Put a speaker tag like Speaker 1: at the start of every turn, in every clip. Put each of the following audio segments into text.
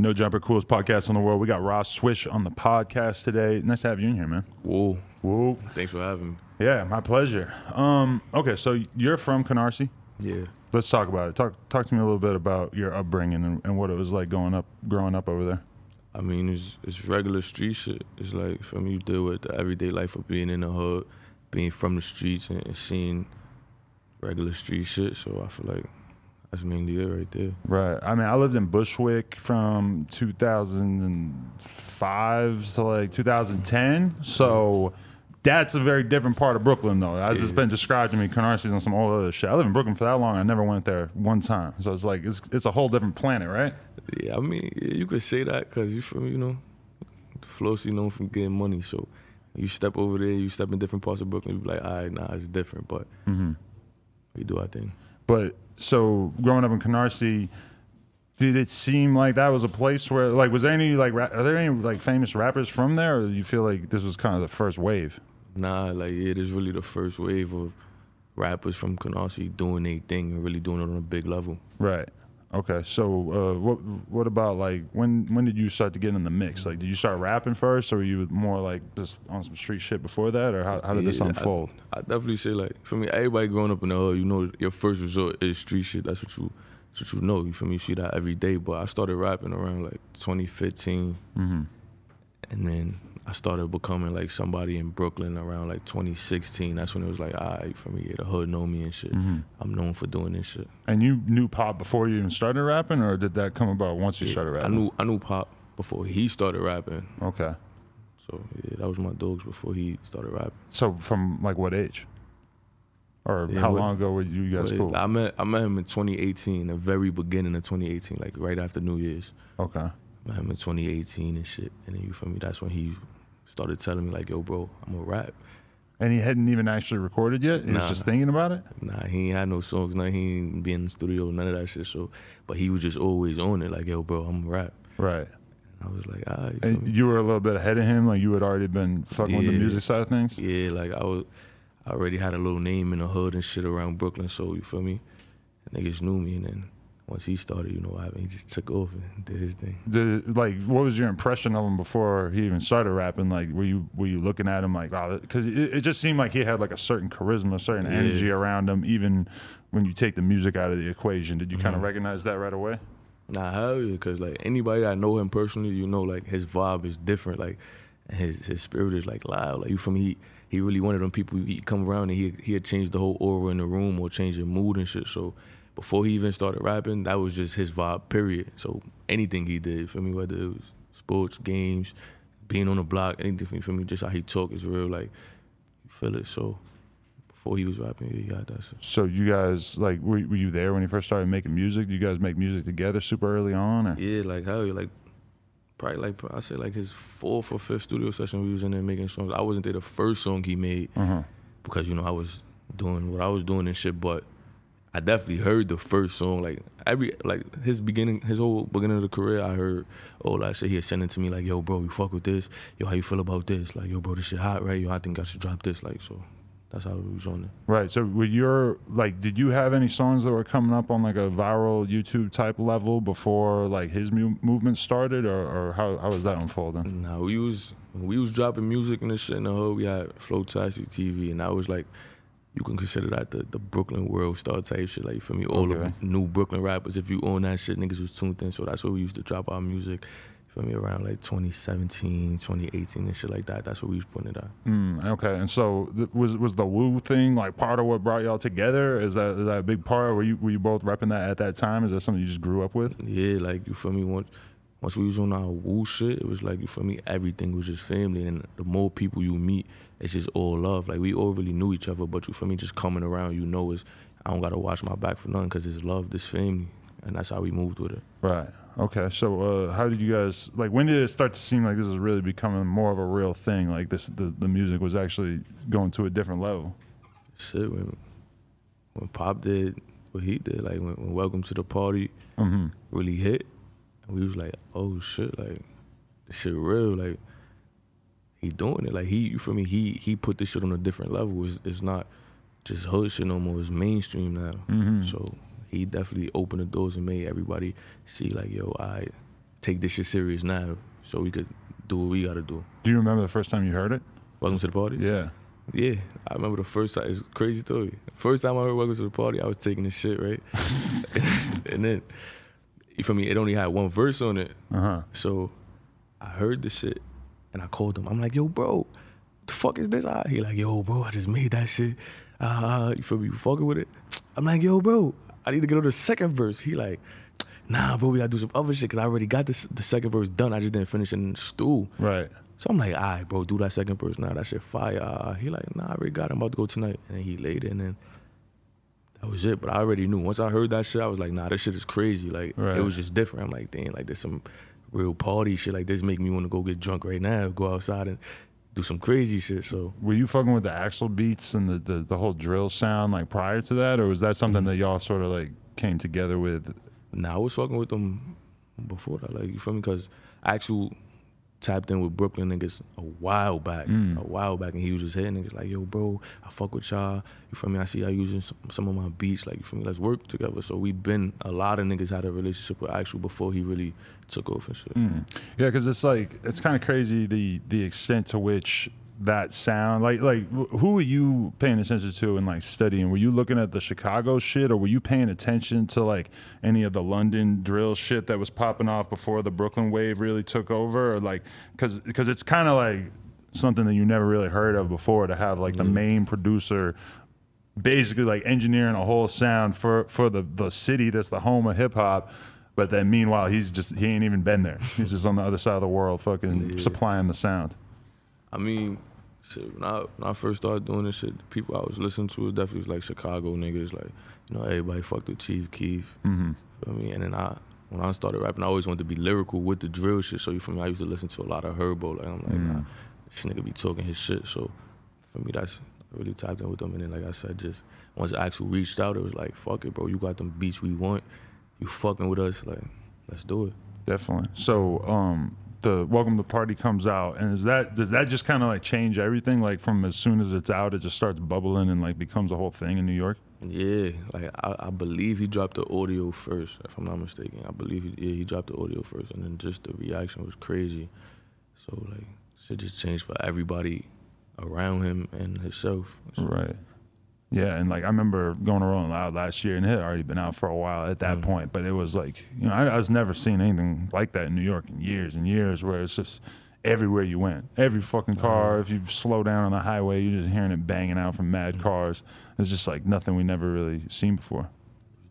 Speaker 1: No Jumper, coolest podcast in the world. We got Rah Swish on the podcast today. Nice to have you in here, man.
Speaker 2: Whoa.
Speaker 1: Whoa.
Speaker 2: Thanks for having me.
Speaker 1: Yeah, my pleasure. Um, okay, so you're from Canarsie.
Speaker 2: Yeah.
Speaker 1: Let's talk about it. Talk talk to me a little bit about your upbringing and, and what it was like going up, growing up over there.
Speaker 2: I mean, it's it's regular street shit. It's like for me, you deal with the everyday life of being in the hood, being from the streets, and, and seeing regular street shit. So I feel like that's mainly it right there.
Speaker 1: Right. I mean, I lived in Bushwick from 2005 to like 2010. So that's a very different part of Brooklyn, though. As it's been described to me, Canarsie on some old other shit. I lived in Brooklyn for that long. I never went there one time. So it's like it's it's a whole different planet, right?
Speaker 2: Yeah, I mean, you could say that because you from you know, Flossie known from getting money. So you step over there, you step in different parts of Brooklyn, you be like, all right, nah, it's different, but mm-hmm. we do our thing.
Speaker 1: But so growing up in Canarsie, did it seem like that was a place where like was there any like ra- are there any like famous rappers from there, or do you feel like this was kind of the first wave?
Speaker 2: Nah, like it is really the first wave of rappers from Canarsie doing their thing and really doing it on a big level.
Speaker 1: Right. Okay. So uh, what what about like when when did you start to get in the mix? Like, did you start rapping first, or were you more like just on some street shit before that, or how, how did this
Speaker 2: Yeah, I-
Speaker 1: unfold?
Speaker 2: I, definitely say like for me, everybody growing up in the hood, you know, your first resort is street shit. That's what you, that's what you know. You feel me? You see that every day. But I started rapping around like 2015,
Speaker 1: Mm-hmm.
Speaker 2: and then I started becoming like somebody in Brooklyn around like 2016. That's when it was like, all right, for me, yeah, the hood know me and shit.
Speaker 1: Mm-hmm.
Speaker 2: I'm known for doing this shit.
Speaker 1: And you knew pop before you even started rapping, or did that come about once you started rapping?
Speaker 2: I knew I knew Pop before he started rapping.
Speaker 1: Okay.
Speaker 2: So yeah, that was my dogs before he started rapping.
Speaker 1: So from like what age? Or
Speaker 2: Yeah,
Speaker 1: how
Speaker 2: what-
Speaker 1: long ago were you guys cool?
Speaker 2: I met I met him in 2018, the very beginning of 2018, like right after New Year's.
Speaker 1: Okay.
Speaker 2: Met him in 2018 and shit. And then you feel me? That's when he started telling me like, "Yo, bro, I'm gonna rap."
Speaker 1: And he hadn't even actually recorded yet. He was just thinking about it.
Speaker 2: Nah, he ain't had no songs. Nah, he ain't be in the studio, none of that shit. So, but he was just always on it, like, "Yo, bro, I'm gonna rap."
Speaker 1: Right.
Speaker 2: I was like, "Ah, you
Speaker 1: And
Speaker 2: me?"
Speaker 1: you were a little bit ahead of him. Like you had already been fucking with the music side of things.
Speaker 2: Yeah, like I was, I already had a little name in the hood and shit around Brooklyn. So you feel me? Niggas knew me, and then once he started, you know, what happened? he just took off and did his thing.
Speaker 1: Did, like, what was your impression of him before he even started rapping? Like, were you were you looking at him like, wow? Because it, it just seemed like he had like a certain charisma, a certain
Speaker 2: Yeah.
Speaker 1: energy around him. Even when you take the music out of the equation, did you kind
Speaker 2: Mm-hmm.
Speaker 1: of recognize that right away?
Speaker 2: Nah, hell yeah, cause like anybody that know him personally, you know, like his vibe is different. Like his his spirit is like loud. Like you from he he really one of them people. He come around and he he had changed the whole aura in the room or change the mood and shit. So before he even started rapping, that was just his vibe. Period. So anything he did for me, whether it was sports, games, being on the block, anything for me, just how he talk is real. Like you feel it. So before he was rapping, yeah, he got that shit.
Speaker 1: So you guys like, were, were you there when he first started making music? Did you guys make music together super early on? Or?
Speaker 2: Yeah, like hell, yeah, like probably like I say like his fourth or fifth studio session. We was in there making songs. I wasn't there the first song he made
Speaker 1: Uh-huh.
Speaker 2: because you know I was doing what I was doing and shit. But I definitely heard the first song. Like every like his beginning, his whole beginning of the career, I heard all that shit. He was sending to me like, "Yo, bro, you fuck with this? Yo, how you feel about this? Like, yo, bro, this shit hot, right? Yo, I think I should drop this. Like, so that's how it was on it.
Speaker 1: Right. So were your like, did you have any songs that were coming up on like a viral YouTube type level before like his mu- movement started, or, or how how was that unfolding?
Speaker 2: Nah, we was we was dropping music and this shit in the hood. We had Flow Taxi TV, and that was like you can consider that the, the Brooklyn world star type shit. Like for me, all
Speaker 1: Okay.
Speaker 2: the new Brooklyn rappers, if you own that shit, niggas was tuned in. So that's where we used to drop our music. For me, around like 2017, 2018 and shit like that. That's what we was putting it at.
Speaker 1: Mm, okay, and so th- was was the Woo thing like part of what brought y'all together? Is that is that a big part? Were you were you both repping that at that time? Is that something you just grew up with?
Speaker 2: Yeah, like you feel me. Once once we was on our woo shit, it was like you feel me. Everything was just family, and the more people you meet, it's just all love. Like we all really knew each other, but you feel me. Just coming around, you know, is I don't gotta watch my back for nothing because it's love, this family, and that's how we moved with it.
Speaker 1: Right. Okay. So, uh, how did you guys like? When did it start to seem like this is really becoming more of a real thing? Like this, the, the music was actually going to a different level.
Speaker 2: Shit, when when Pop did what he did, like when, when Welcome to the Party
Speaker 1: Mm-hmm.
Speaker 2: really hit, and we was like, oh shit, like this shit real, like he doing it, like he, you feel me? He he put this shit on a different level. It's, it's not just hood shit no more. It's mainstream now.
Speaker 1: Mhm.
Speaker 2: So he definitely opened the doors and made everybody see like, yo, I take this shit serious now, so we could do what we gotta do.
Speaker 1: Do you remember the first time you heard it?
Speaker 2: Welcome to the party.
Speaker 1: Yeah.
Speaker 2: Yeah, I remember the first time. It's a crazy story. First time I heard "Welcome to the Party," I was taking the shit right, and then you feel me? It only had one verse on it,
Speaker 1: Uh huh.
Speaker 2: so I heard the shit, and I called him. I'm like, "Yo, bro, the fuck is this?" Ah, He like, "Yo, bro, I just made that shit. Uh, you feel me? You fucking with it?" I'm like, "Yo, bro, I need to get on the second verse." He like, "Nah, bro, we gotta do some other shit because I already got this the second verse done. I just didn't finish in stool."
Speaker 1: Right.
Speaker 2: So I'm like, all right, bro, do that second verse now. That shit fire. Uh, he like, nah, I already got it. I'm about to go tonight. And then he laid it, and then that was it. But I already knew. Once I heard that shit, I was like, nah, this shit is crazy. Like,
Speaker 1: Right.
Speaker 2: it was just different. I'm like, damn, like, there's some real party shit. Like, this make me want to go get drunk right now, go outside and do some crazy shit. So,
Speaker 1: Were you fucking with the actual beats and the, the, the whole drill sound like prior to that, or was that something mm-hmm. that y'all sort of like came together with?
Speaker 2: nah, I was fucking with them before that. Like, you feel me? Because actual tapped in with Brooklyn niggas a while back,
Speaker 1: Mm.
Speaker 2: a while back, and he was just hitting niggas like, "Yo, bro, I fuck with y'all. You feel me? I see y'all using some, some of my beats. Like, you feel me? Let's work together." So we been a lot of niggas had a relationship with AXL before he really took off and shit.
Speaker 1: Mm. Yeah, because it's like it's kind of crazy the the extent to which that sound like like who were you paying attention to and like studying? Were you looking at the Chicago shit, or were you paying attention to like any of the London drill shit that was popping off before the Brooklyn wave really took over? Or like because because it's kind of like something that you never really heard of before to have like the mm-hmm. main producer basically like engineering a whole sound for for the the city that's the home of hip hop. But then meanwhile, he's just he ain't even been there. He's just on the other side of the world, fucking supplying the sound.
Speaker 2: I mean, shit, when I when I first started doing this shit, the people I was listening to was definitely was like Chicago niggas, like you know everybody fucked with Chief Keef.
Speaker 1: Mm-hmm.
Speaker 2: Feel me? And then I when I started rapping, I always wanted to be lyrical with the drill shit. So you feel me? I used to listen to a lot of Herbo. Like I'm like,
Speaker 1: Mm.
Speaker 2: nah, this nigga be talking his shit. So for me, that's I really tapped in with them. And then like I said, just once AXL reached out, it was like, fuck it, bro. You got them beats we want. You fucking with us, like let's do it.
Speaker 1: Definitely. So, um, the Welcome to Party comes out, and is that does that just kind of like change everything? Like from as soon as it's out, it just starts bubbling and like becomes a whole thing in New York.
Speaker 2: Yeah, like I, I believe he dropped the audio first, if I'm not mistaken. I believe he, yeah, he dropped the audio first, and then just the reaction was crazy. So like, shit just changed for everybody around him and himself. So,
Speaker 1: Right. Yeah, and like I remember going to Rolling Loud last year, and it had already been out for a while at that
Speaker 2: Mm.
Speaker 1: point. But it was like, you know, I, I was never seeing anything like that in New York in years and years, where it's just everywhere you went, every fucking car. If you slow down on the highway, you're just hearing it banging out from mad
Speaker 2: Mm.
Speaker 1: cars. It's just like nothing we never really seen before.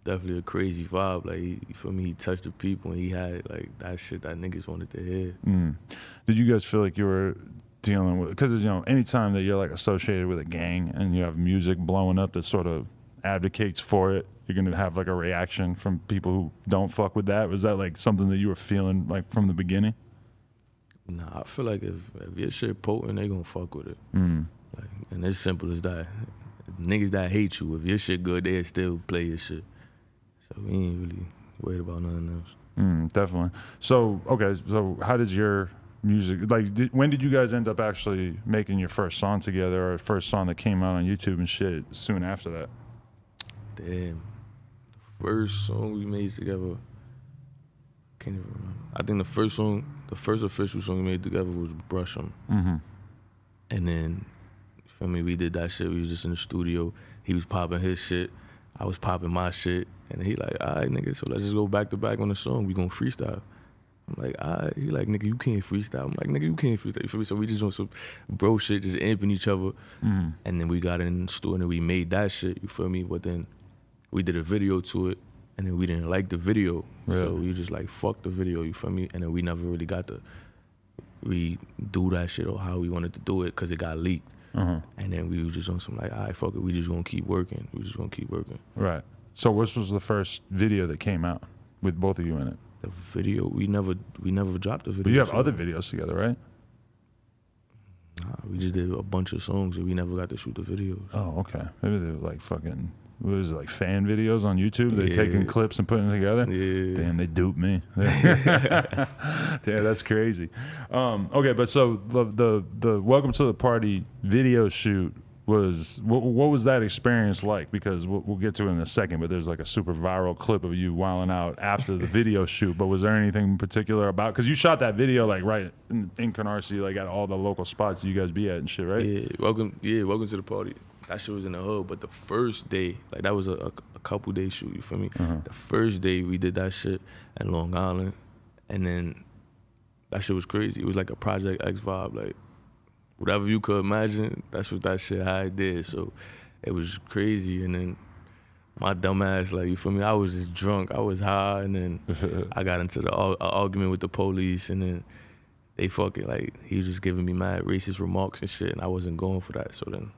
Speaker 2: definitely a crazy vibe. Like he, for me, he touched the people, and he had like that shit that niggas wanted to hear.
Speaker 1: Mm. Did you guys feel like you were dealing with because you know anytime that you're like associated with a gang and you have music blowing up that sort of advocates for it you're gonna have like a reaction from people who don't fuck with that was that like something that you were feeling like from the beginning
Speaker 2: Nah, I feel like if, if your shit potent, they gonna fuck with it.
Speaker 1: mm.
Speaker 2: Like, and it's simple as that. Niggas that hate you, if your shit good, they still play your shit. So we ain't really worried about nothing else.
Speaker 1: Mm, definitely so okay so how does your music like did, when did you guys end up actually making your first song together or first song that came out on youtube and shit soon after that
Speaker 2: Damn. The first song we made together. Can't even remember. I think the first song, the first official song we made together was Brush 'em.
Speaker 1: mm-hmm.
Speaker 2: And then, feel me? We did that shit. We was just in the studio. He was popping his shit. I was popping my shit. And he like, all right, nigga, so let's just go back to back on the song. We gonna freestyle. I'm like, all right. He like, nigga, you can't freestyle. I'm like, nigga, you can't freestyle. You feel me? So we just on some bro shit, just amping each other.
Speaker 1: Mm-hmm.
Speaker 2: And then we got in the store and we made that shit. You feel me? But then we did a video to it, and then we didn't like the video. So we just like fuck the video. You feel me? And then we never really got to redo that shit or how we wanted to do it because it got leaked.
Speaker 1: Uh-huh.
Speaker 2: And then we was just on some like, all right, fuck it. We just gonna keep working. We just gonna keep working.
Speaker 1: Right. So which was the first video that came out with both of you in it?
Speaker 2: The video, we never, we never dropped the video.
Speaker 1: But you have
Speaker 2: so-
Speaker 1: other videos together, right?
Speaker 2: Nah, we just did a bunch of songs and we never got to shoot the videos.
Speaker 1: Oh, okay. Maybe they were like fucking what is it, like fan videos on YouTube? They
Speaker 2: Yeah.
Speaker 1: taking clips and putting together.
Speaker 2: Yeah.
Speaker 1: Damn, they duped me. Damn, that's crazy. Um, okay, but so the, the the welcome to the party video shoot was what, what was that experience like? Because we'll, we'll get to it in a second. But there's like a super viral clip of you wilding out after the video shoot. But was there anything in particular about? Because you shot that video like right in, in Canarsie, like at all the local spots you guys be at and shit, right?
Speaker 2: Yeah, welcome. Yeah, welcome to the party. That shit was in the hood, but the first day, like that was a, a, a couple day shoot. You feel me? Uh-huh. The first day we did that shit in Long Island, and then that shit was crazy. It was like a Project X vibe, like whatever you could imagine. That's what that shit I did. So it was crazy, and then my dumb ass, like you feel me? I was just drunk. I was high, and then I got into the uh, a argument with the police, and then they fucking like he was just giving me mad racist remarks and shit, and I wasn't going for that. So then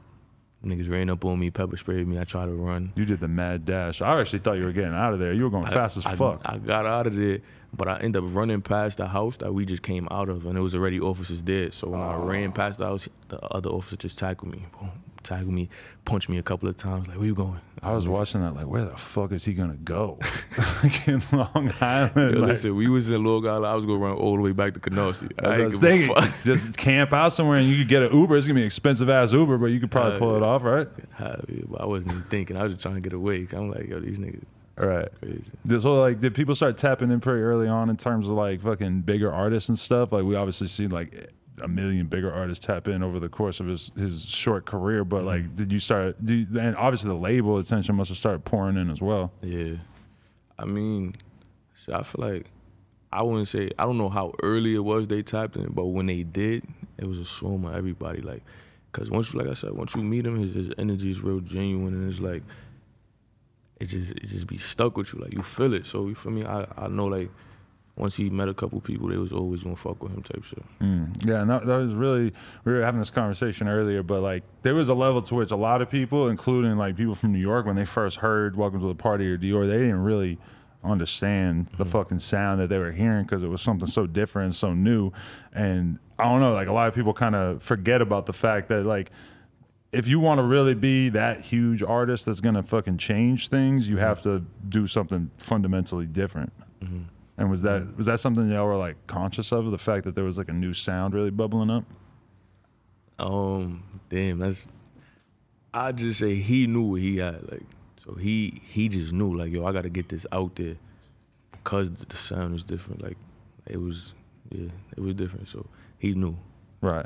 Speaker 2: niggas ran up on me, pepper sprayed me. I tried to run.
Speaker 1: You did the mad dash. I actually thought you were getting out of there. You were going fast as
Speaker 2: I,
Speaker 1: fuck.
Speaker 2: I got out of there, but I ended up running past the house that we just came out of, and it was already officers there. So when I
Speaker 1: Oh.
Speaker 2: ran past the house, the other officer just tackled me, boom, tackled me, punched me a couple of times. Like, where you going?
Speaker 1: I was watching that like, where the fuck is he gonna go? like in Long Island.
Speaker 2: Yo,
Speaker 1: like,
Speaker 2: listen, we was in Long Island. I was gonna run all the way back to Canarsie.
Speaker 1: I
Speaker 2: I
Speaker 1: was
Speaker 2: ain't give a
Speaker 1: thinking,
Speaker 2: fuck.
Speaker 1: just camp out somewhere and you could get an Uber. It's gonna be an expensive ass Uber, but you could probably
Speaker 2: Uh,
Speaker 1: pull it off, right?
Speaker 2: But I wasn't even thinking. I was just trying to get away. I'm like, yo, these niggas
Speaker 1: right.
Speaker 2: crazy.
Speaker 1: So like, did people start tapping in pretty early on in terms of like fucking bigger artists and stuff? Like we obviously see like a million bigger artists tap in over the course of his his short career, but like, mm-hmm. did you start? Do you, and obviously the label attention must have started pouring in as well.
Speaker 2: Yeah. I mean, shit, I feel like I wouldn't say I don't know how early it was they tapped in, but when they did, it was a storm of everybody. Like, cause once you, like I said, once you meet him, his, his energy is real genuine, and it's like it just it just be stuck with you. Like you feel it. So you feel me? I I know like once he met a couple people, they was always gonna fuck with him type shit. Mm.
Speaker 1: Yeah, and that, that was really we were having this conversation earlier, but like there was a level to which a lot of people, including like people from New York, when they first heard "Welcome to the Party" or Dior, they didn't really understand the mm-hmm. fucking sound that they were hearing because it was something so different so new. And I don't know, like a lot of people kind of forget about the fact that like if you want to really be that huge artist that's gonna fucking change things, you mm-hmm. have to do something fundamentally different. Mm-hmm. And was that mm-hmm. was that something y'all were like conscious of the fact that there was like a new sound really bubbling up?
Speaker 2: Um, damn, that's. I just say he knew what he had, like, so he he just knew, like, yo, I got to get this out there because the sound is different. Like, it was, yeah, it was different. So he knew.
Speaker 1: Right.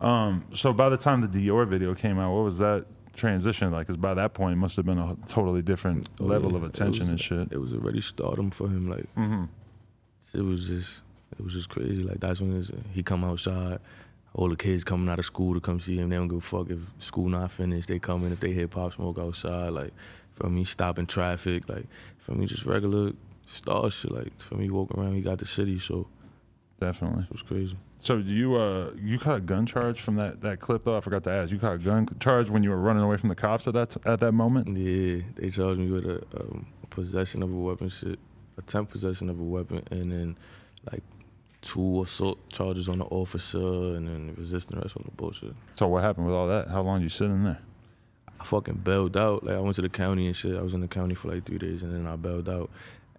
Speaker 1: Um, so by the time the Dior video came out, what was that transition like? Because by that point, it must have been a totally different level
Speaker 2: Yeah,
Speaker 1: of attention
Speaker 2: was-
Speaker 1: and shit.
Speaker 2: It was already stardom for him. Like, it was just, it was just crazy. Like that's when he come outside. All the kids coming out of school to come see him. They don't give a fuck if school not finished. They come in if they hear pop smoke outside. Like, for me, stopping traffic. Like, for me, just regular star shit. Like, for me, walking around, he got the city. So
Speaker 1: Definitely.
Speaker 2: it was crazy.
Speaker 1: So you uh you caught a gun charge from that that clip though? I forgot to ask. You caught a gun charge when you were running away from the cops at that at that moment?
Speaker 2: Yeah, they charged me with a um, possession of a weapon, shit, attempt possession of a weapon, and then like two assault charges on the officer and then resisting arrest all the bullshit.
Speaker 1: So what happened with all that? How long you sitting there?
Speaker 2: I fucking bailed out. Like I went to the county and shit. I was in the county for like three days and then I bailed out.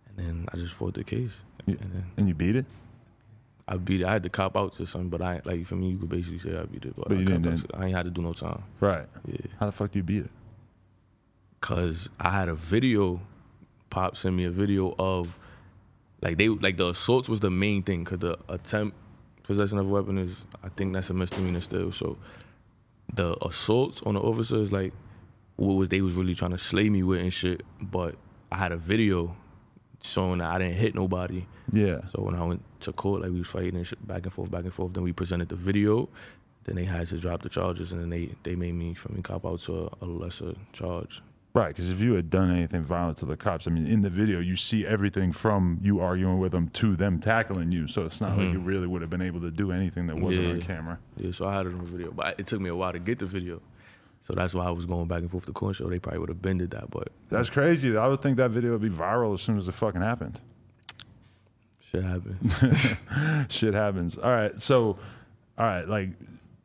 Speaker 2: And then I just fought the case.
Speaker 1: You-
Speaker 2: And then
Speaker 1: And you beat it?
Speaker 2: I beat it. I had to cop out to something, but I like for me you could basically say I beat it. But,
Speaker 1: But
Speaker 2: I,
Speaker 1: you didn't-
Speaker 2: to- I ain't had to do no time.
Speaker 1: Right.
Speaker 2: Yeah.
Speaker 1: How the fuck do you beat it?
Speaker 2: Cause I had a video, Pop sent me a video of like they like the assaults was the main thing. Cause the attempt possession of a weapon is I think that's a misdemeanor still. So the assaults on the officer is like what was they was really trying to slay me with and shit. But I had a video showing that I didn't hit nobody.
Speaker 1: Yeah.
Speaker 2: So when I went to court, like we was fighting and shit, back and forth, back and forth. Then we presented the video. Then they had to drop the charges, and then they they made me from me cop out to a, a lesser charge.
Speaker 1: Right, because if you had done anything violent to the cops, I mean, in the video, you see everything from you arguing with them to them tackling you. So it's not like mm-hmm. you really would have been able to do anything that wasn't on camera.
Speaker 2: Yeah, so I had it on video, but it took me a while to get the video. So that's why I was going back and forth to Corn show. They probably would have bended that, but
Speaker 1: That's crazy. I would think that video would be viral as soon as it fucking happened.
Speaker 2: shit happened.
Speaker 1: Shit happens. All right. So, all right. Like,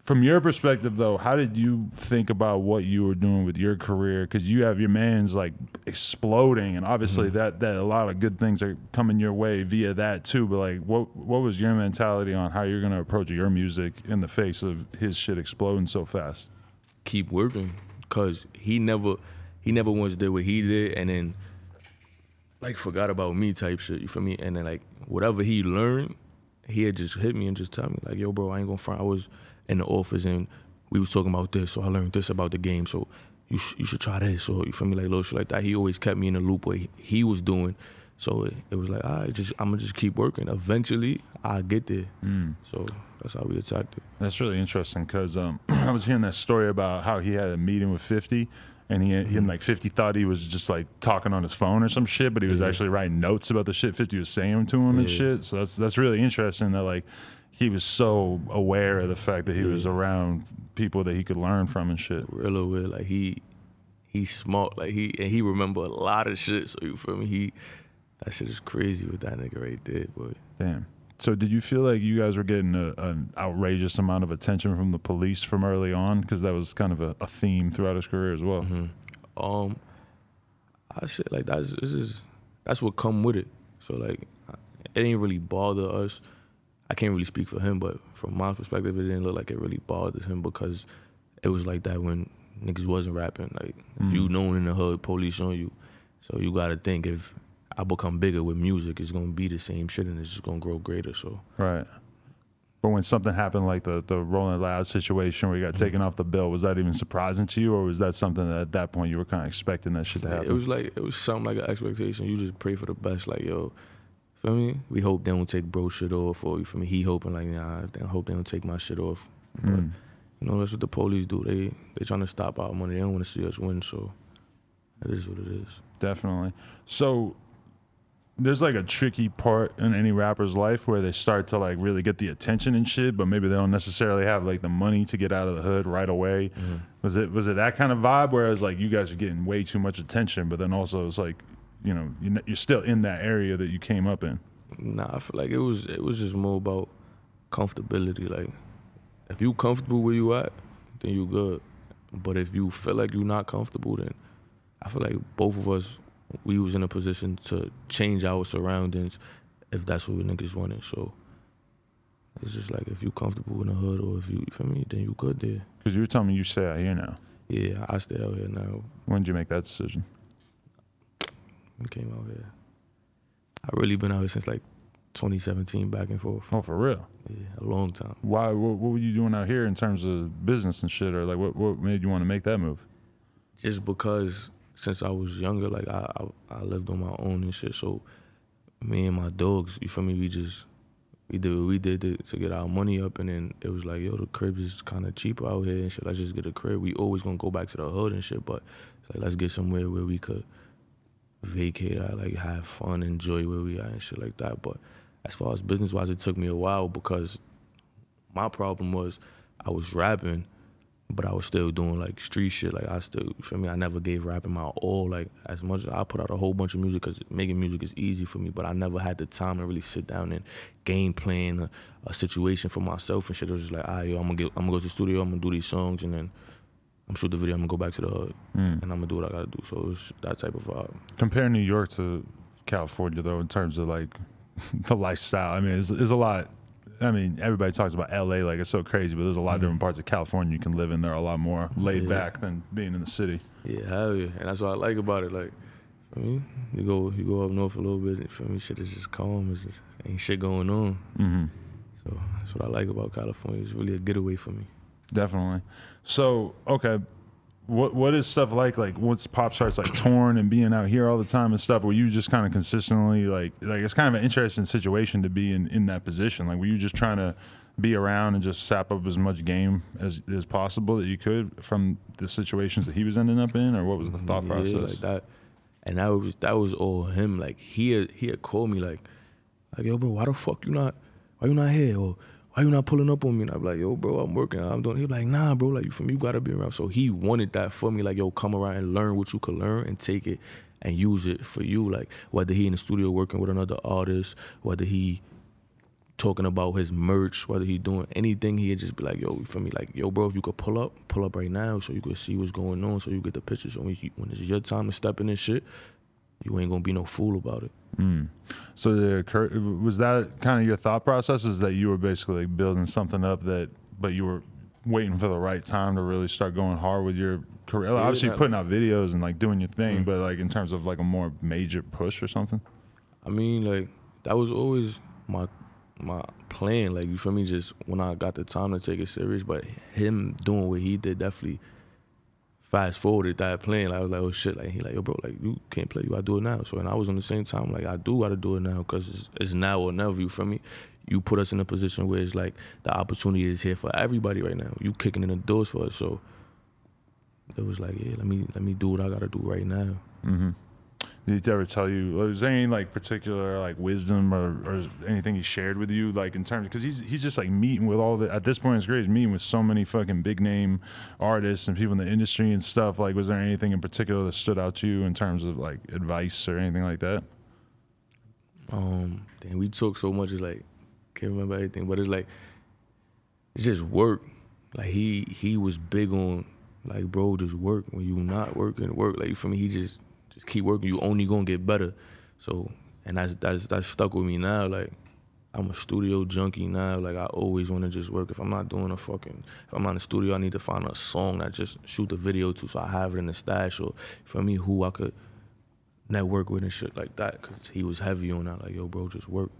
Speaker 1: from your perspective, though, how did you think about what you were doing with your career? Because you have your man's like exploding, and obviously mm-hmm. that that a lot of good things are coming your way via that too. But like, what what was your mentality on how you're gonna approach your music in the face of his shit exploding so fast?
Speaker 2: Keep working, cause he never he never once did what he did, and then like forgot about me type shit. You feel me? And then like whatever he learned, he had just hit me and just tell me like, yo, bro, I ain't gonna front. I was in the office and we was talking about this, so I learned this about the game. So you sh- you should try this, So you feel me, like little shit like that. He always kept me in the loop what he, he was doing. So it, it was like, I just I'm gonna just keep working. Eventually, I get there. So that's how we attacked it.
Speaker 1: That's really interesting because um, I was hearing that story about how he had a meeting with 50 and he, he and like 50 thought he was just like talking on his phone or some shit, but he was actually writing notes about the shit 50 was saying to him and shit. So that's that's really interesting that like he was so aware of the fact that he was around people that he could learn from and shit.
Speaker 2: real aware. Like he he's smart. Like he and he remember a lot of shit. So you feel me? He that shit is crazy with that nigga right there, boy.
Speaker 1: Damn. So did you feel like you guys were getting a, an outrageous amount of attention from the police from early on? Because that was kind of a, a theme throughout his career as well.
Speaker 2: Um, I shit like that's this is that's what come with it. So like it ain't really bother us. I can't really speak for him, but from my perspective, it didn't look like it really bothered him because it was like that when niggas wasn't rapping. Like if you known in the hood, police on you. So you gotta think if I become bigger with music, it's gonna be the same shit and it's just gonna grow greater. So
Speaker 1: Right. But when something happened like the the Rolling Loud situation where you got taken off the bill, was that even surprising to you, or was that something that at that point you were kind of expecting that shit to happen?
Speaker 2: It was like it was something like an expectation. You just pray for the best. Like yo, feel me? We hope they don't take bro shit off, or you feel me? He hoping like nah, I hope they don't take my shit off. But
Speaker 1: Mm.
Speaker 2: you know that's what the police do. They they trying to stop our money. They don't want to see us win. So it is what it is.
Speaker 1: Definitely. So there's like a tricky part in any rapper's life where they start to like really get the attention and shit, but maybe they don't necessarily have like the money to get out of the hood right away. Mm-hmm. Was it was it that kind of vibe? Whereas like you guys are getting way too much attention, but then also it's like you know you're you're still in that area that you came up in.
Speaker 2: Nah, I feel like it was it was just more about comfortability. Like if you comfortable where you at, then you good. But if you feel like you're not comfortable, then I feel like both of us we was in a position to change our surroundings if that's what we niggas wanted. So it's just like if you comfortable in the hood or if you, you feel me, then you good there.
Speaker 1: Because you were telling me you stay out here now.
Speaker 2: Yeah, I stay out here now.
Speaker 1: When did you make that decision?
Speaker 2: We came out here. I really been out here since like 2017, back and forth.
Speaker 1: Oh, for real?
Speaker 2: Yeah, a long time.
Speaker 1: Why? What, what were you doing out here in terms of business and shit, or like what what made you want to make that move?
Speaker 2: just because since I was younger, like I, I I lived on my own and shit. So me and my dogs, you feel me? We just we did what we did to, to get our money up, and then it was like, yo, the crib is kind of cheap out here and shit. Let's just get a crib. We always gonna go back to the hood and shit, but like let's get somewhere where we could vacate, out, like have fun, enjoy where we are and shit like that. But as far as business wise, it took me a while because my problem was I was rapping, but I was still doing like street shit. Like I still, feel me? I never gave rapping my all. Like as much as I put out a whole bunch of music because making music is easy for me, but I never had the time to really sit down and game plan a, a situation for myself and shit. It was just like, ah, yo, I'm gonna get, I'm gonna go to the studio, I'm gonna do these songs, and then I'm shoot the video, I'm gonna go back to the hood, and I'm gonna do what I gotta do. So it was that type of vibe.
Speaker 1: Compare New York to California though, in terms of like the lifestyle. I mean, it's, it's a lot. I mean, everybody talks about LA like it's so crazy, but there's a lot of different parts of California you can live in. They're a lot more laid
Speaker 2: Yeah.
Speaker 1: back than being in the city.
Speaker 2: Yeah, hell yeah, and that's what I like about it. Like, for me, you go, you go up north a little bit. and For me, shit is just calm. It's just ain't shit going on.
Speaker 1: Mm-hmm.
Speaker 2: So that's what I like about California. It's really a getaway for me.
Speaker 1: Definitely. So, okay, what what is stuff like? Like, once pop starts like torn and being out here all the time and stuff? Were you just kind of consistently like like it's kind of an interesting situation to be in in that position? Like, were you just trying to be around and just sap up as much game as as possible that you could from the situations that he was ending up in, or what was the thought
Speaker 2: mm,
Speaker 1: process Yeah,
Speaker 2: like that. And that was that was all him. Like he had, he had called me like, like yo, bro, why the fuck you not? Why you not here? Or why you not pulling up on me? And I'm like, yo, bro, I'm working. I'm doing. He like, nah, bro, like you from me, you gotta be around. So he wanted that for me. Like, yo, come around and learn what you could learn and take it and use it for you. Like whether he in the studio working with another artist, whether he talking about his merch, whether he doing anything, he'd just be like, yo, feel me? Like, yo, bro, if you could pull up, pull up right now so you could see what's going on, so you get the picture. So when, you, when it's your time to step in this shit, you ain't gonna be no fool about it. Hmm.
Speaker 1: So the was that kind of your thought process? Is that you were basically like building something up that, but you were waiting for the right time to really start going hard with your career. Like, Obviously, putting out videos and like doing your thing, hmm. but like in terms of like a more major push or something.
Speaker 2: I mean, like that was always my my plan. Like you feel me? Just when I got the time to take it serious, but him doing what he did definitely fast forwarded that plan. Like I was like, oh shit, like he like, yo, bro, like you can't play, you gotta do it now. So and I was on the same time, like I do gotta do it now because it's, it's now or never. You feel me? You put us in a position where it's like the opportunity is here for everybody right now. You kicking in the doors for us, so it was like, yeah, let me let me do what I gotta do right now. Mm-hmm.
Speaker 1: Did he ever tell you? Was there any like particular like wisdom or, or anything he shared with you, like in terms? Because he's he's just like meeting with all the at this point in career, he's meeting with so many fucking big name artists and people in the industry and stuff. Like, was there anything in particular that stood out to you in terms of like advice or anything like that?
Speaker 2: um then we talk so much it's like can't remember everything but it's like it's just work like he he was big on like bro just work when you not working work like for me he just just keep working you only gonna get better so and that's that's that's stuck with me now like I'm a studio junkie now. Like I always want to just work. If I'm not doing a fucking, if I'm not in the studio, I need to find a song that just shoot the video to, so I have it in the stash. Or for me, who I could network with and shit like that. Cause he was heavy on that. Like, yo, bro, just work.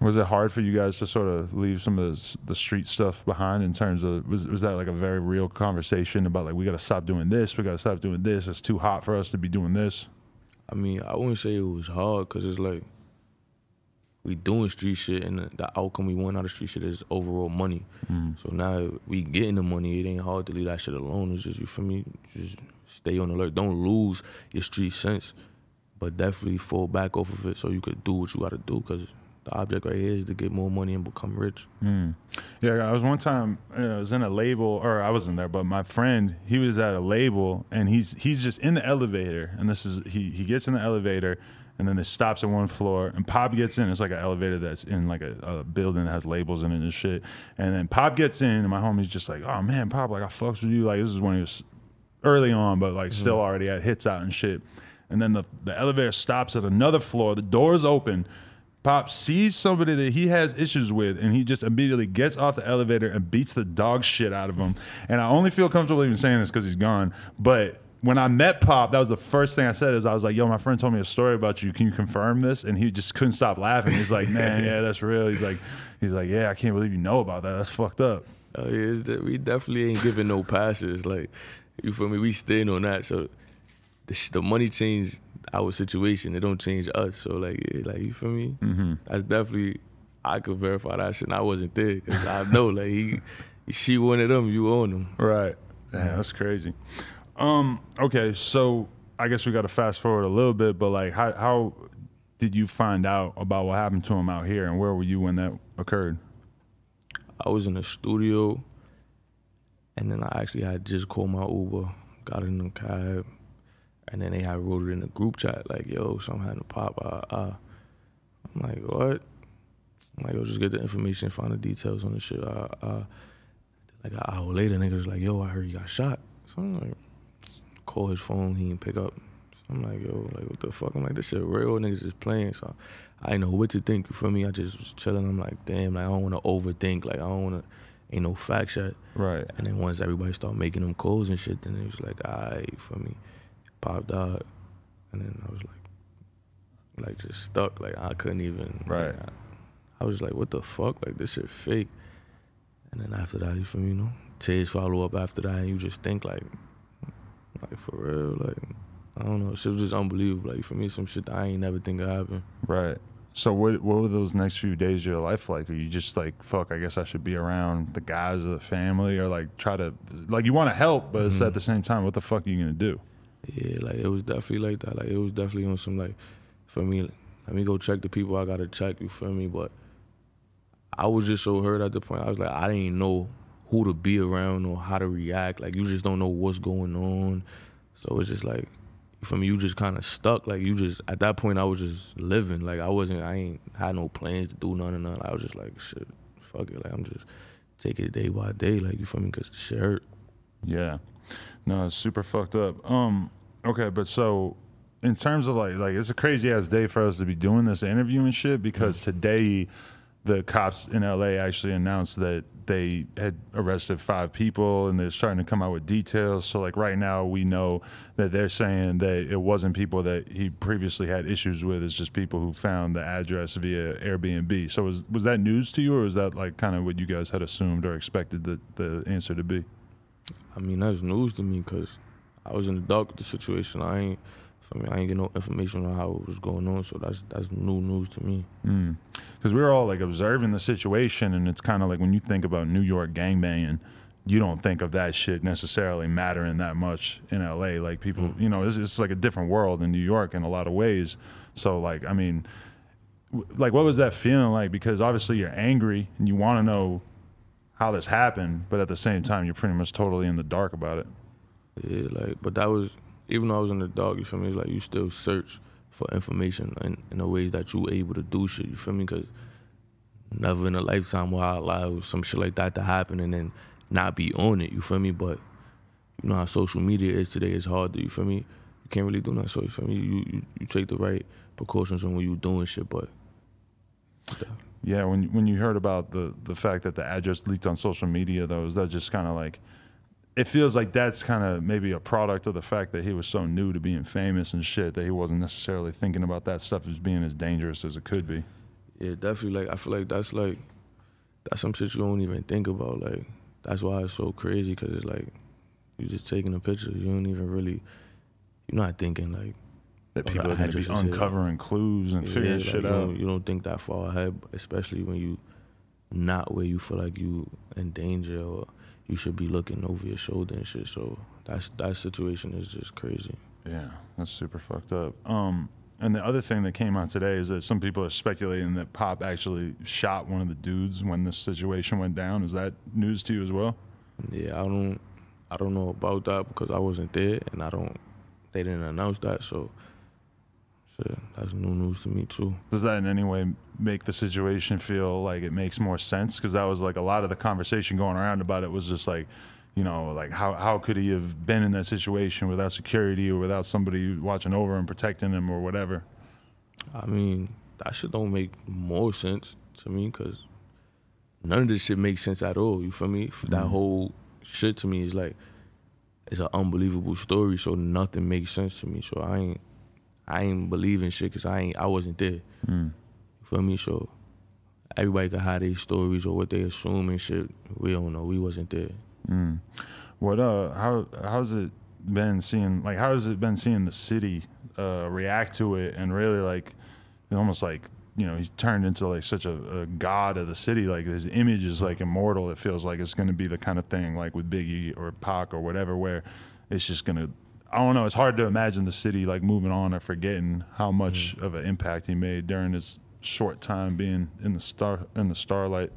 Speaker 1: Was it hard for you guys to sort of leave some of this, the street stuff behind in terms of was was that like a very real conversation about like we got to stop doing this, we got to stop doing this. It's too hot for us to be doing this.
Speaker 2: I mean, I wouldn't say it was hard, cause it's like we doing street shit, and the, the outcome we want out of street shit is overall money. Mm. So now we getting the money. It ain't hard to leave that shit alone. It's just you feel me. Just stay on alert. Don't lose your street sense, but definitely fall back off of it so you could do what you got to do. Cause the object right here is to get more money and become rich.
Speaker 1: Yeah, I was one time. uh, I was in a label, or I wasn't there, but my friend, he was at a label, and he's he's just in the elevator, and this is he he gets in the elevator, and then it stops at one floor, and Pop gets in. It's like an elevator that's in like a, a building that has labels in it and shit, and then Pop gets in, and my homie's just like, oh man, Pop, like I fucks with you, like this is when he was early on, but like still already had hits out and shit. And then the, the elevator stops at another floor. The doors open. Pop sees somebody that he has issues with, and he just immediately gets off the elevator and beats the dog shit out of him. And I only feel comfortable even saying this because he's gone. But when I met Pop, that was the first thing I said. Is I was like, "Yo, my friend told me a story about you. Can you confirm this?" And he just couldn't stop laughing. He's like, "Man, yeah, that's real." He's like, "He's like, yeah, I can't believe you know about that. That's fucked up."
Speaker 2: Oh yeah, that we definitely ain't giving no passes. Like you feel me? We staying on that. So the, sh- the money changed our situation. It don't change us. So like, yeah, like you feel me? Mm-hmm. That's definitely I could verify that shit. And I wasn't there because I know like he, she of them, you own them.
Speaker 1: Right. Yeah, that's crazy. Um, okay, so I guess we got to fast forward a little bit, but like, how how did you find out about what happened to him out here, and where were you when that occurred?
Speaker 2: I was in the studio And then I actually had just called my Uber, got in the cab, and then they had wrote it in the group chat like, "Yo, something happened to Pop." Uh, uh. I'm like, "What?" I'm like, "Yo, just get the information, find the details on the shit." Uh, uh. Like an hour later, niggas like, "Yo, I heard you got shot." So I'm like, call his phone, he didn't pick up. So I'm like, "Yo, like what the fuck?" I'm like, "This shit real." Niggas just playing. So I didn't know what to think. You feel me? I just was chilling. I'm like, "Damn, like I don't want to overthink. Like I don't want to." Ain't no facts yet.
Speaker 1: Right.
Speaker 2: And then once everybody started making them calls and shit, then it was like, alright, you feel me? Pop dog. And then I was like, like just stuck. Like I couldn't even.
Speaker 1: Right.
Speaker 2: like, I, I was like, what the fuck? Like this shit fake. And then after that, you feel me? You know, tears follow up after that, and you just think like, like for real, like I don't know, shit was just unbelievable. Like for me, some shit that I ain't never think of happen.
Speaker 1: Right. So what what were those next few days of your life like? Are you just like fuck? I guess I should be around the guys of the family, or like try to like you want to help, but it's mm-hmm. at the same time, what the fuck are you gonna do?
Speaker 2: Yeah, like it was definitely like that. Like it was definitely on some like, for me, let me go check the people I gotta check. You feel me? But I was just so hurt at the point. I was like, I didn't know who to be around or how to react. Like you just don't know what's going on. So it's just like, for me? You just kind of stuck. Like you just at that point, I was just living. Like I wasn't. I ain't had no plans to do none of none. I was just like, shit, fuck it. Like I'm just take it day by day. Like you feel me? Cause the shit hurt.
Speaker 1: Yeah. No, it's super fucked up. Um, okay, but so in terms of like like it's a crazy ass day for us to be doing this interview and shit because today the cops in LA actually announced that they had arrested five people and they're starting to come out with details. So like right now we know that they're saying that it wasn't people that he previously had issues with, it's just people who found the address via Airbnb. So was was that news to you or was that like kind of what you guys had assumed or expected the, the answer to be?
Speaker 2: I mean, that's news to me because I was in the dark with the situation. I ain't, for me, I ain't get no information on how it was going on. So that's that's new news to me. Hmm.
Speaker 1: because we were all like observing the situation, and it's kind of like when you think about New York gangbanging, you don't think of that shit necessarily mattering that much in LA. Like people, mm. you know, it's, it's like a different world in New York in a lot of ways. So like, I mean, like what was that feeling like? Because obviously you're angry and you want to know how this happened, but at the same time you're pretty much totally in the dark about it.
Speaker 2: Yeah, like, but that was even though I was in the dark. You feel me? It's like you still search for information in, in the ways that you were able to do shit. You feel me? Because never in a lifetime will I allow some shit like that to happen and then not be on it. You feel me? But you know how social media is today. It's hard to. You feel me? You can't really do nothing. So you feel me? You you, you take the right precautions on when you doing shit, but.
Speaker 1: Yeah, when when you heard about the the fact that the address leaked on social media, though, is that just kind of like it feels like that's kind of maybe a product of the fact that he was so new to being famous and shit that he wasn't necessarily thinking about that stuff as being as dangerous as it could be.
Speaker 2: Yeah, definitely. Like I feel like that's like that's some shit you don't even think about. Like that's why it's so crazy because it's like you're just taking a picture. You don't even really. You're not thinking like
Speaker 1: That people are going to be
Speaker 2: address is here.
Speaker 1: uncovering clues and
Speaker 2: yeah,
Speaker 1: figuring
Speaker 2: like,
Speaker 1: shit
Speaker 2: you
Speaker 1: out.
Speaker 2: Don't, you don't think that far ahead, especially when you not where you feel like you in danger or you should be looking over your shoulder and shit. So that's that situation is just crazy.
Speaker 1: Yeah, that's super fucked up. Um, and the other thing that came out today is that some people are speculating that Pop actually shot one of the dudes when this situation went down. Is that news to you as well?
Speaker 2: Yeah, I don't I don't know about that because I wasn't there and I don't they didn't announce that so shit, that's new news to me too.
Speaker 1: Does that in any way make the situation feel like it makes more sense? Because that was like a lot of the conversation going around about it was just like, you know, like how how could he have been in that situation without security or without somebody watching over and protecting him or whatever?
Speaker 2: I mean, that shit don't make more sense to me because none of this shit makes sense at all. You feel me? For That mm-hmm. whole shit to me is like it's an unbelievable story, so nothing makes sense to me. So I ain't I ain't believing shit because I ain't I wasn't there. You feel me? So everybody can hide their stories or what they assume and shit. We don't know. We wasn't there.
Speaker 1: What uh how how's it been seeing like how has it been seeing the city uh react to it and really like almost like you know he's turned into like such a, a god of the city like his image is like immortal it feels like it's going to be the kind of thing like with Biggie or Pac or whatever where it's just going to I don't know it's hard to imagine the city like moving on or forgetting how much of an impact he made during his short time being in the star in the starlight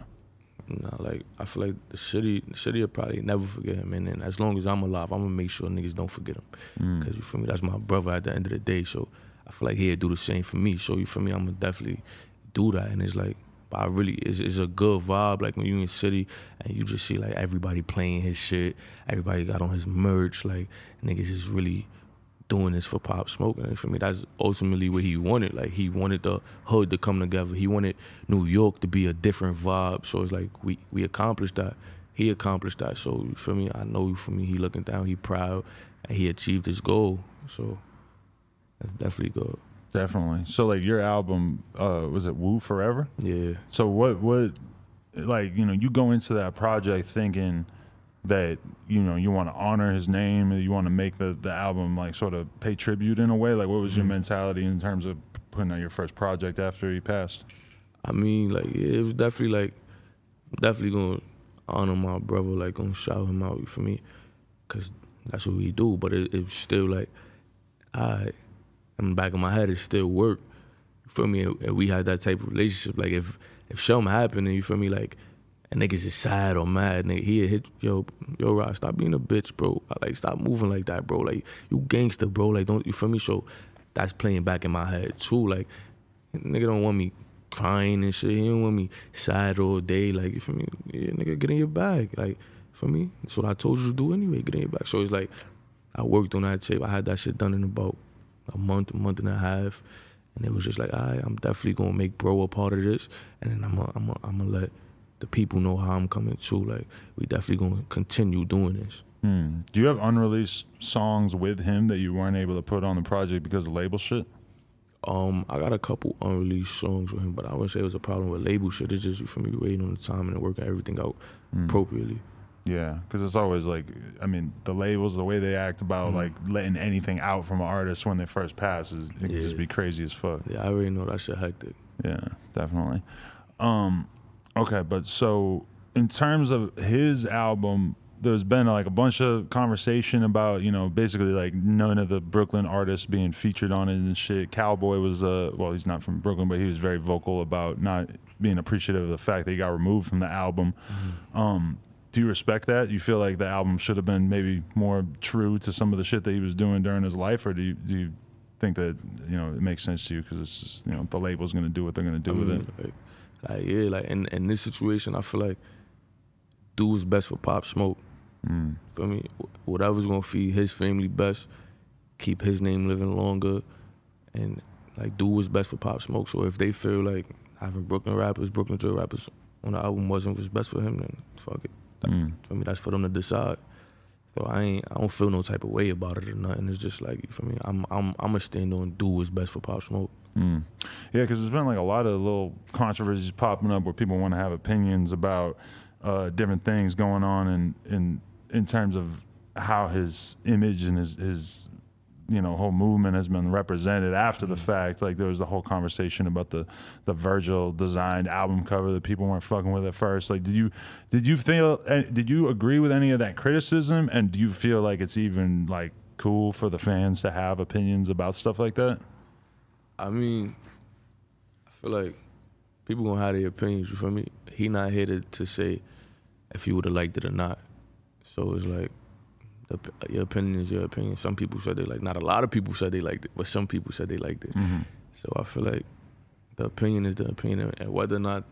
Speaker 2: Nah, like I feel like the city, the city will probably never forget him, and then as long as I'm alive, I'm gonna make sure niggas don't forget him.
Speaker 1: Mm.
Speaker 2: Cause you feel me, that's my brother at the end of the day. So I feel like he'd do the same for me. So you feel me, I'm gonna definitely do that. And it's like, but I really, it's, it's a good vibe. Like when you in city and you just see like everybody playing his shit, everybody got on his merch, like niggas is really doing this for Pop Smoke. And for me, that's ultimately what he wanted. Like he wanted the hood to come together. He wanted New York to be a different vibe. So it's like we we accomplished that. He accomplished that. So for me, I know for me, he looking down, he proud, and he achieved his goal. So that's definitely good.
Speaker 1: Definitely. So like your album, uh, was it Woo Forever?
Speaker 2: Yeah.
Speaker 1: So what what like, you know, you go into that project thinking that, you know, you want to honor his name and you want to make the, the album like sort of pay tribute in a way? Like what was your mentality in terms of putting out your first project after he passed?
Speaker 2: I mean, like yeah, it was definitely like definitely gonna honor my brother, like gonna shout him out for me, cause that's what we do. But it, it's still like, I, in the back of my head, it still work. You feel me? And we had that type of relationship. Like if if something happened, and you feel me, like. And niggas is sad or mad, nigga. He hit yo, yo, Rod, stop being a bitch, bro. Like, stop moving like that, bro. Like, you gangster, bro. Like, don't you feel me? So, that's playing back in my head too. Like, nigga don't want me crying and shit. He don't want me sad all day. Like, you feel me? Yeah, nigga, get in your bag. Like, for me, that's what I told you to do anyway. Get in your bag. So it's like, I worked on that tape. I had that shit done in about a month, a month and a half, and it was just like, all right, I'm definitely gonna make bro a part of this, and then I'm gonna, I'm gonna, I'm gonna let the people know how I'm coming too. Like, we definitely gonna continue doing this.
Speaker 1: Hmm. Do you have unreleased songs with him that you weren't able to put on the project because of label shit?
Speaker 2: Um, I got a couple unreleased songs with him, but I wouldn't say it was a problem with label shit. It's just for me waiting on the time and working everything out appropriately.
Speaker 1: Yeah, because it's always like, I mean, the labels, the way they act about like letting anything out from an artist when they first pass is it can just be crazy as fuck.
Speaker 2: Yeah, I already know that shit hectic.
Speaker 1: Yeah, definitely. Um, okay, but so in terms of his album, there's been like a bunch of conversation about you know basically like none of the Brooklyn artists being featured on it and shit. Cowboy was uh well he's not from Brooklyn, but he was very vocal about not being appreciative of the fact that he got removed from the album. Um, do you respect that? You feel like the album should have been maybe more true to some of the shit that he was doing during his life, or do you do you think that you know it makes sense to you because it's just you know the label's going to do what they're going to do
Speaker 2: I
Speaker 1: with
Speaker 2: mean,
Speaker 1: it?
Speaker 2: Like, like yeah, like in, in this situation, I feel like do what's best for Pop Smoke.
Speaker 1: Mm.
Speaker 2: For me, whatever's gonna feed his family best, keep his name living longer, and like do what's best for Pop Smoke. So if they feel like having Brooklyn rappers, Brooklyn drill rappers on the album wasn't what's best for him, then fuck it.
Speaker 1: Mm.
Speaker 2: For me, that's for them to decide. So I ain't, I don't feel no type of way about it or nothing. It's just like for me, I'm, I'm, I'm gonna stand on do what's best for Pop Smoke.
Speaker 1: Mm. Yeah, because there's been like a lot of little controversies popping up where people want to have opinions about uh, different things going on in in in terms of how his image and his his you know whole movement has been represented after the fact. Like there was the whole conversation about the the Virgil designed album cover that people weren't fucking with at first. Like, did you did you feel eh, did you agree with any of that criticism? And do you feel like it's even like cool for the fans to have opinions about stuff like that?
Speaker 2: I mean, I feel like people gonna have their opinions. You feel me? He not here to, to say if he would have liked it or not. So it's like your opinion is your opinion. Some people said they like. Not a lot of people said they liked it, but some people said they liked it. Mm-hmm. So I feel like the opinion is the opinion, and whether or not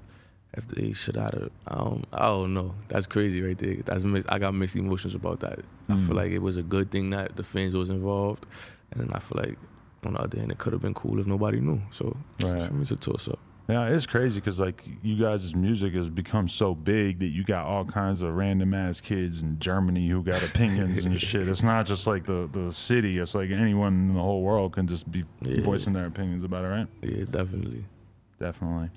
Speaker 2: if they should have, I don't, I don't know. That's crazy right there. That's mixed, I got mixed emotions about that. I feel mm-hmm. like it was a good thing that the fans was involved, and then I feel like on the other hand, it could have been cool if nobody knew. So
Speaker 1: Right.
Speaker 2: for me, it's a toss up.
Speaker 1: Yeah, it's crazy because like you guys' music has become so big that you got all kinds of random ass kids in Germany who got opinions and shit. It's not just like the the city. It's like anyone in the whole world can just be
Speaker 2: Yeah.
Speaker 1: voicing their opinions about it, right?
Speaker 2: Yeah, definitely.
Speaker 1: Definitely.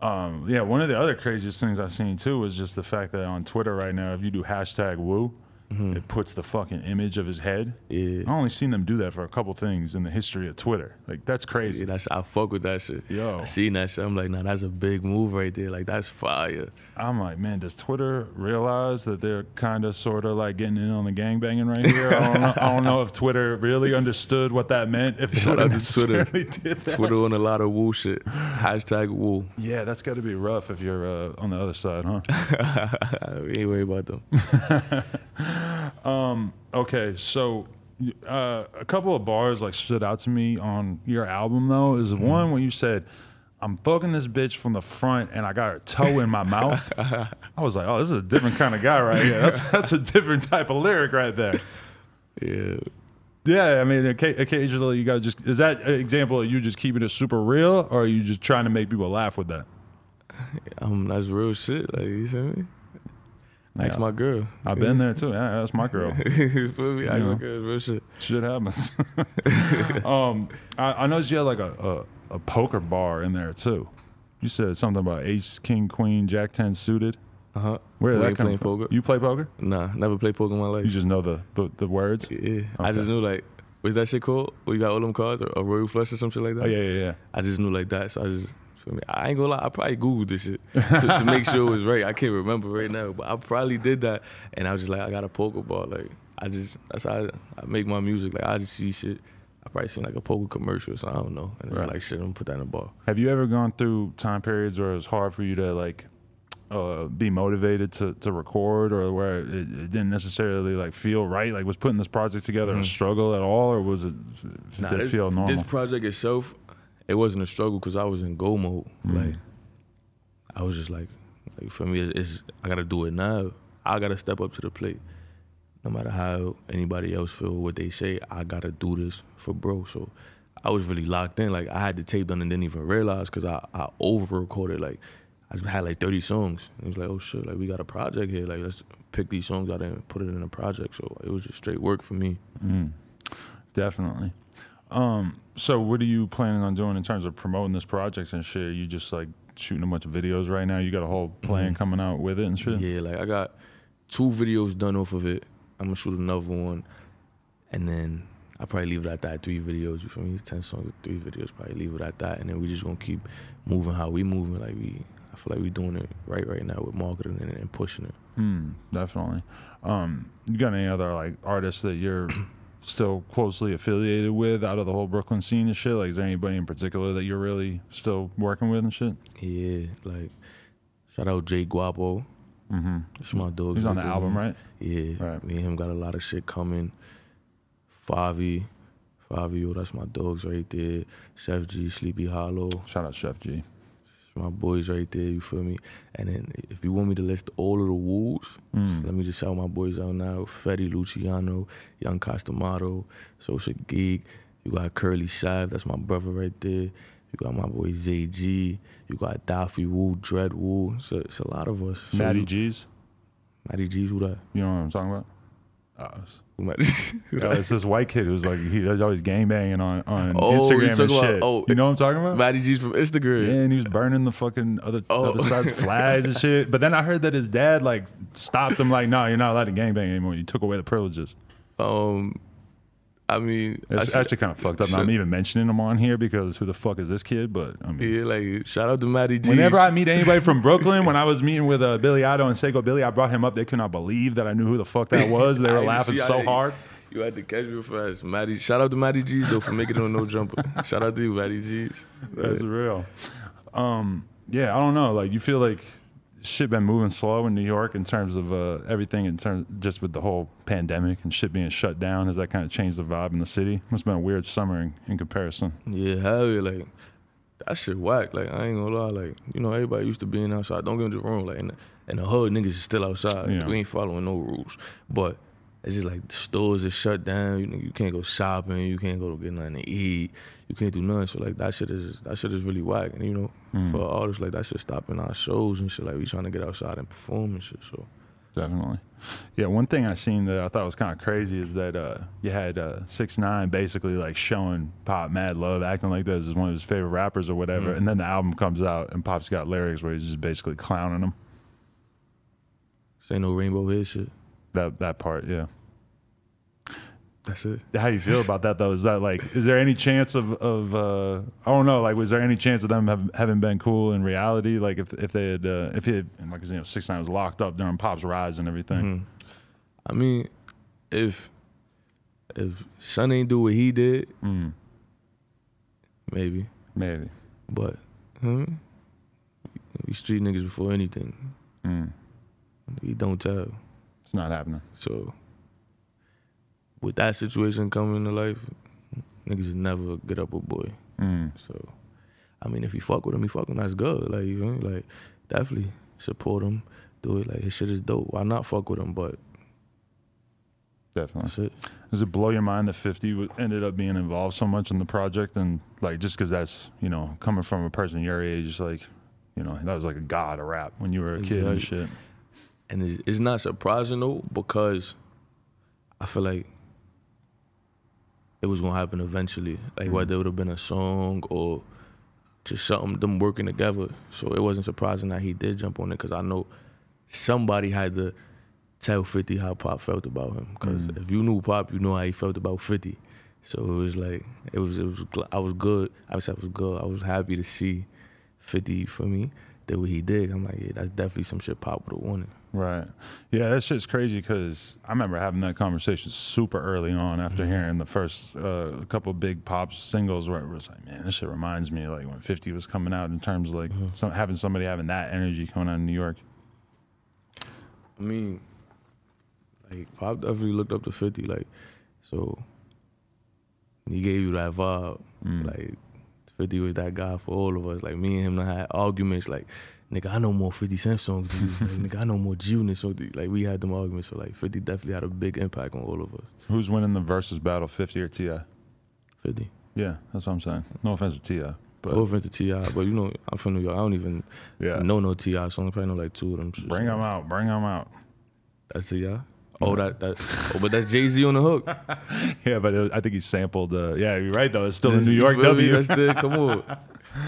Speaker 1: Um, yeah, one of the other craziest things I've seen too is just the fact that on Twitter right now, if you do hashtag woo, it puts the fucking image of his head.
Speaker 2: Yeah.
Speaker 1: I only seen them do that for a couple things in the history of Twitter. Like that's crazy.
Speaker 2: That's, I fuck with that shit.
Speaker 1: Yo.
Speaker 2: I seen that shit. I'm like, nah, that's a big move right there. Like that's fire.
Speaker 1: I'm like, man, does Twitter realize that they're kind of sort of like getting in on the gangbanging right here? I don't know. I don't know if Twitter really understood what that meant. If
Speaker 2: Shout
Speaker 1: Twitter
Speaker 2: out to Twitter.
Speaker 1: did that.
Speaker 2: Twitter on a lot of woo shit. Hashtag woo.
Speaker 1: Yeah, that's got to be rough if you're uh, on the other side, huh?
Speaker 2: we ain't worried about them.
Speaker 1: Okay, so uh, a couple of bars like stood out to me on your album though is
Speaker 2: Mm-hmm.
Speaker 1: one when you said, "I'm fucking this bitch from the front and I got her toe in my mouth." I was like, "Oh, this is a different kind of guy right here. That's that's a different type of lyric right there."
Speaker 2: Yeah.
Speaker 1: Yeah, I mean, occasionally you gotta just is that an example of you just keeping it super real, or are you just trying to make people laugh with that?
Speaker 2: Um, that's real shit. Like you feel me? Ask
Speaker 1: Yeah.
Speaker 2: my girl.
Speaker 1: I've been there too. Yeah, that's my girl.
Speaker 2: you feel me?
Speaker 1: Know.
Speaker 2: my girl. Real shit.
Speaker 1: Shit happens. um, I, I noticed you had like a, a, a poker bar in there too. You said something about ace, king, queen, jack ten suited.
Speaker 2: Uh huh.
Speaker 1: Where did
Speaker 2: we
Speaker 1: that come from?
Speaker 2: poker.
Speaker 1: You play poker?
Speaker 2: Nah, never played poker in my life.
Speaker 1: You just know the the, the words.
Speaker 2: yeah. I just knew like, what's that shit called? Where you got all them cards or a royal flush or some shit like that?
Speaker 1: Oh yeah, yeah, yeah.
Speaker 2: I just knew like that, so I just. Feel me? I ain't gonna lie, I probably googled this shit to, to make sure it was right. I can't remember right now, but I probably did that, and I was just like, I got a poker ball. Like I just that's how I, I make my music. Like I just see shit. I probably seen like a poker commercial, so I don't know, and it's
Speaker 1: Right.
Speaker 2: like shit. I'm gonna put that in a ball.
Speaker 1: Have you ever gone through time periods where it was hard for you to like uh, be motivated to, to record, or where it, it didn't necessarily like feel right? Like was putting this project together a struggle at all, or was it
Speaker 2: Mm-hmm. Nah,
Speaker 1: did it
Speaker 2: this,
Speaker 1: feel normal?
Speaker 2: this project itself, it wasn't a struggle because I was in go mode.
Speaker 1: Mm.
Speaker 2: Like, I was just like, like for me, it's, it's I gotta do it now. I gotta step up to the plate. No matter how anybody else feel what they say, I gotta do this for bro. So I was really locked in. Like I had the tape done and didn't even realize because I, I over recorded like I had like 30 songs. And it was like, oh shit, like we got a project here. Like let's pick these songs out and put it in a project. So it was just straight work for me.
Speaker 1: Definitely. Um, so what are you planning on doing in terms of promoting this project and shit? Are you just like shooting a bunch of videos right now? You got a whole plan coming out with it and shit?
Speaker 2: Mm-hmm. Yeah, like I got two videos done off of it. I'm gonna shoot another one, and then I probably leave it at that. Three videos. You feel me? Ten songs, three videos. Probably leave it at that, and then we just gonna keep moving how we moving. Like we, I feel like we doing it right right now with marketing and, and pushing it.
Speaker 1: Hmm, definitely. Um, you got any other like artists that you're still closely affiliated with out of the whole Brooklyn scene and shit? Like, is there anybody in particular that you're really still working with and shit?
Speaker 2: Yeah, like shout out Jay Gwuapo.
Speaker 1: Mm-hmm.
Speaker 2: That's my dog.
Speaker 1: He's on the album, right?
Speaker 2: Yeah.
Speaker 1: Right.
Speaker 2: Me and him got a lot of shit coming. Favi, Fabio, that's my dogs right there. Sheff G, Sleepy Hallow.
Speaker 1: Shout out Sheff G.
Speaker 2: my boys right there, you feel me? And then if you want me to list all of the wolves, let me just shout my boys out now. Fetty Luciano, Young Costamato, Social Geek, you got Curly Shav, that's my brother right there. You got my boy ZG, you got Daffy Woo, Dread Woo. It's a, it's a lot of us. So
Speaker 1: Matty
Speaker 2: you-
Speaker 1: G's.
Speaker 2: Matty G's, who that?
Speaker 1: You know what I'm talking about? Uh,
Speaker 2: Who Matty- who
Speaker 1: Yeah, it's this white kid who's like he was always gang banging on, on
Speaker 2: Oh,
Speaker 1: Instagram and
Speaker 2: talking about-
Speaker 1: shit.
Speaker 2: oh,
Speaker 1: you know what I'm talking about?
Speaker 2: Matty G's from Instagram.
Speaker 1: Yeah, and he was burning the fucking other,
Speaker 2: Oh.
Speaker 1: other side flags and shit. But then I heard that his dad like stopped him, like, no, you're not allowed to gangbang anymore. You took away the privileges.
Speaker 2: Um, I mean, I
Speaker 1: It's
Speaker 2: should-
Speaker 1: actually kind of fucked up. Now, I'm even mentioning him on here because who the fuck is this kid? But I mean,
Speaker 2: Yeah, like shout out to Matty G.
Speaker 1: whenever I meet anybody from Brooklyn, when I was meeting with uh, Billy Otto and Seiko Billy, I brought him up. They could not believe that I knew who the fuck that was. They were laughing so hard.
Speaker 2: You had to catch me fast. Matty, shout out to Matty G's though for making it on no jumper. shout out to you, Matty G's.
Speaker 1: That's real. Um, yeah, I don't know. Like, you feel like shit been moving slow in New York in terms of uh, everything, in terms just with the whole pandemic and shit being shut down. Has that kind of changed the vibe in the city? Must have been a weird summer in, in comparison.
Speaker 2: Yeah, hell yeah, like that shit whack. Like I ain't gonna lie, like you know everybody used to being outside. Don't get me wrong, like in the, in the hood, niggas is still outside.
Speaker 1: Yeah.
Speaker 2: We ain't following no rules, but. It's just like the stores are shut down. You know, you can't go shopping. You can't go to get nothing to eat. You can't do nothing. So like that shit is that shit is really whack. And you know,
Speaker 1: Mm.
Speaker 2: for artists like that shit stopping our shows and shit. Like we trying to get outside and perform and shit. So
Speaker 1: Definitely. Yeah, one thing I seen that I thought was kind of crazy is that uh, you had uh, six nine basically like showing Pop mad love, acting like this is one of his favorite rappers or whatever, and then the album comes out and Pop's got lyrics where he's just basically clowning him.
Speaker 2: this ain't no rainbow head shit.
Speaker 1: That that part. Yeah.
Speaker 2: That's it.
Speaker 1: How do you feel about that though? Is that like, is there any chance of of uh, I don't know, like, was there any chance of them have, having been cool in reality? Like, if if they had uh, if he had like you know six nine was locked up during Pop's rise and everything.
Speaker 2: I mean, if if Son ain't do what he did,
Speaker 1: Mm,
Speaker 2: maybe.
Speaker 1: maybe.
Speaker 2: But hmm, we street niggas before anything.
Speaker 1: Mm,
Speaker 2: We don't tell.
Speaker 1: It's not happening.
Speaker 2: So with that situation coming to life, niggas never get up a boy.
Speaker 1: Mm,
Speaker 2: So I mean, if you fuck with him, he fuck with him. That's good. Like you me? Like definitely support him. Do it. Like his shit is dope. Why not fuck with him? But
Speaker 1: definitely.
Speaker 2: that's it.
Speaker 1: Does it blow your mind that 50 ended up being involved so much in the project? And like, just because that's, you know, coming from a person your age, like, you know, that was like a god of rap when you were a kid and shit.
Speaker 2: And it's, it's not surprising though because I feel like it was gonna happen eventually. Like whether it would have been a song or just something them working together. So it wasn't surprising that he did jump on it because I know somebody had to tell 50 how Pop felt about him. Because mm. if you knew Pop, you know how he felt about 50. So it was like it was it was I was good. I said I was good. I was happy to see 50 for me did what he did. I'm like, yeah, that's definitely some shit Pop would have wanted.
Speaker 1: Right. Yeah, that shit's crazy because I remember having that conversation super early on after mm-hmm. hearing the first uh, couple big pop singles where it was like, man, this shit reminds me of like when 50 was coming out in terms of like mm-hmm. some, having somebody having that energy coming out of New York.
Speaker 2: I mean, like Pop definitely looked up to Fifty, like so. He gave you that vibe, mm. like Fifty was that guy for all of us. Like me and him had arguments, like nigga, I know more Fifty Cent songs than you. like, nigga, I know more G Unit songs. than. Like we had them arguments, so like Fifty definitely had a big impact on all of us.
Speaker 1: Who's winning the versus battle, 50 or T.I.?
Speaker 2: Fifty.
Speaker 1: Yeah, that's what I'm saying. No offense to T.I., but
Speaker 2: No offense to Ti, but you know I'm from New York. I don't even
Speaker 1: Yeah.
Speaker 2: know no Ti songs. I probably know like two of them.
Speaker 1: bring them out. Bring them out.
Speaker 2: That's Ti. Oh, that that. Oh, but that's Jay Z on the hook.
Speaker 1: Yeah, but it, I think he sampled. Uh, yeah, you're right though. It's still in New York
Speaker 2: me?
Speaker 1: W.
Speaker 2: That's the come on.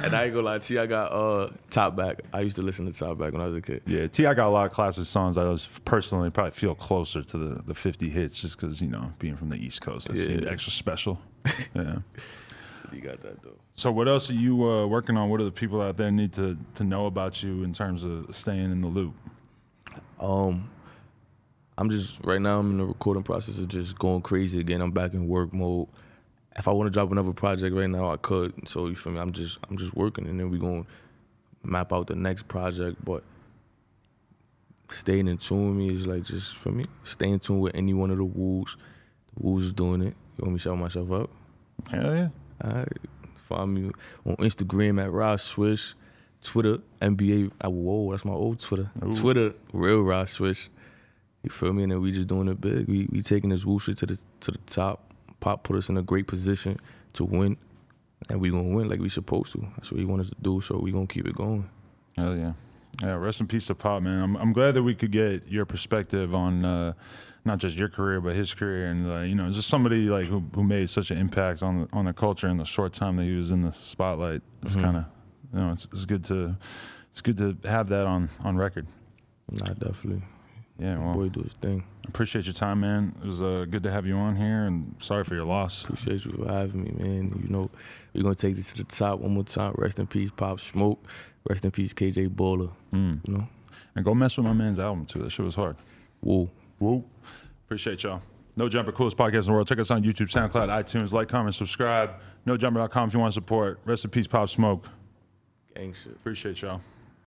Speaker 2: And I ain't gonna lie, T. I got uh top back. I used to listen to top back when I was a kid.
Speaker 1: Yeah, T.I. got a lot of classic songs. I was personally probably feel closer to the, the 50 hits just because, you know, being from the East Coast, that seemed
Speaker 2: Yeah.
Speaker 1: extra special. yeah.
Speaker 2: You got that though.
Speaker 1: So, what else are you uh, working on? What do the people out there need to, to know about you in terms of staying in the loop?
Speaker 2: Um, I'm just right now. I'm in the recording process of just going crazy again. I'm back in work mode. If I want to drop another project right now, I could. So you feel me? I'm just I'm just working, and then we gonna map out the next project. But staying in tune with me is like just for me. Stay in tune with any one of the wolves. The wolves is doing it. You want me to shout myself up?
Speaker 1: Hell yeah.
Speaker 2: All right. Find me on Instagram at Rah Swish, Twitter NBA. uh, Whoa, that's my old Twitter.
Speaker 1: Ooh.
Speaker 2: Twitter, real Rah Swish. You feel me? And then we just doing it big. We we taking this woo shit to the to the top. Pop put us in a great position to win, and we gonna win like we supposed to. That's what he want us to do. So we gonna keep it going.
Speaker 1: Hell yeah. Yeah, rest in peace to Pop, man. I'm, I'm glad that we could get your perspective on uh, not just your career, but his career. And, uh, you know, just somebody like who, who made such an impact on the, on the culture in the short time that he was in the spotlight. It's kind of, you know, it's, it's good to it's good to have that on, on record.
Speaker 2: Nah, definitely.
Speaker 1: Yeah, well,
Speaker 2: Boy, do his thing.
Speaker 1: appreciate your time, man. It was uh, good to have you on here, and sorry for your loss.
Speaker 2: Appreciate you for having me, man. You know, we're gonna take this to the top one more time. Rest in peace, Pop Smoke. Rest in peace, KJ Baller.
Speaker 1: Mm.
Speaker 2: You know,
Speaker 1: And go mess with my man's album too. That shit was hard.
Speaker 2: whoa.
Speaker 1: Woo. Appreciate y'all. No Jumper, coolest podcast in the world. Check us out on YouTube, SoundCloud, iTunes. Like, comment, subscribe. NoJumper.com if you want to support. Rest in peace, Pop Smoke.
Speaker 2: Gang shit.
Speaker 1: Appreciate y'all.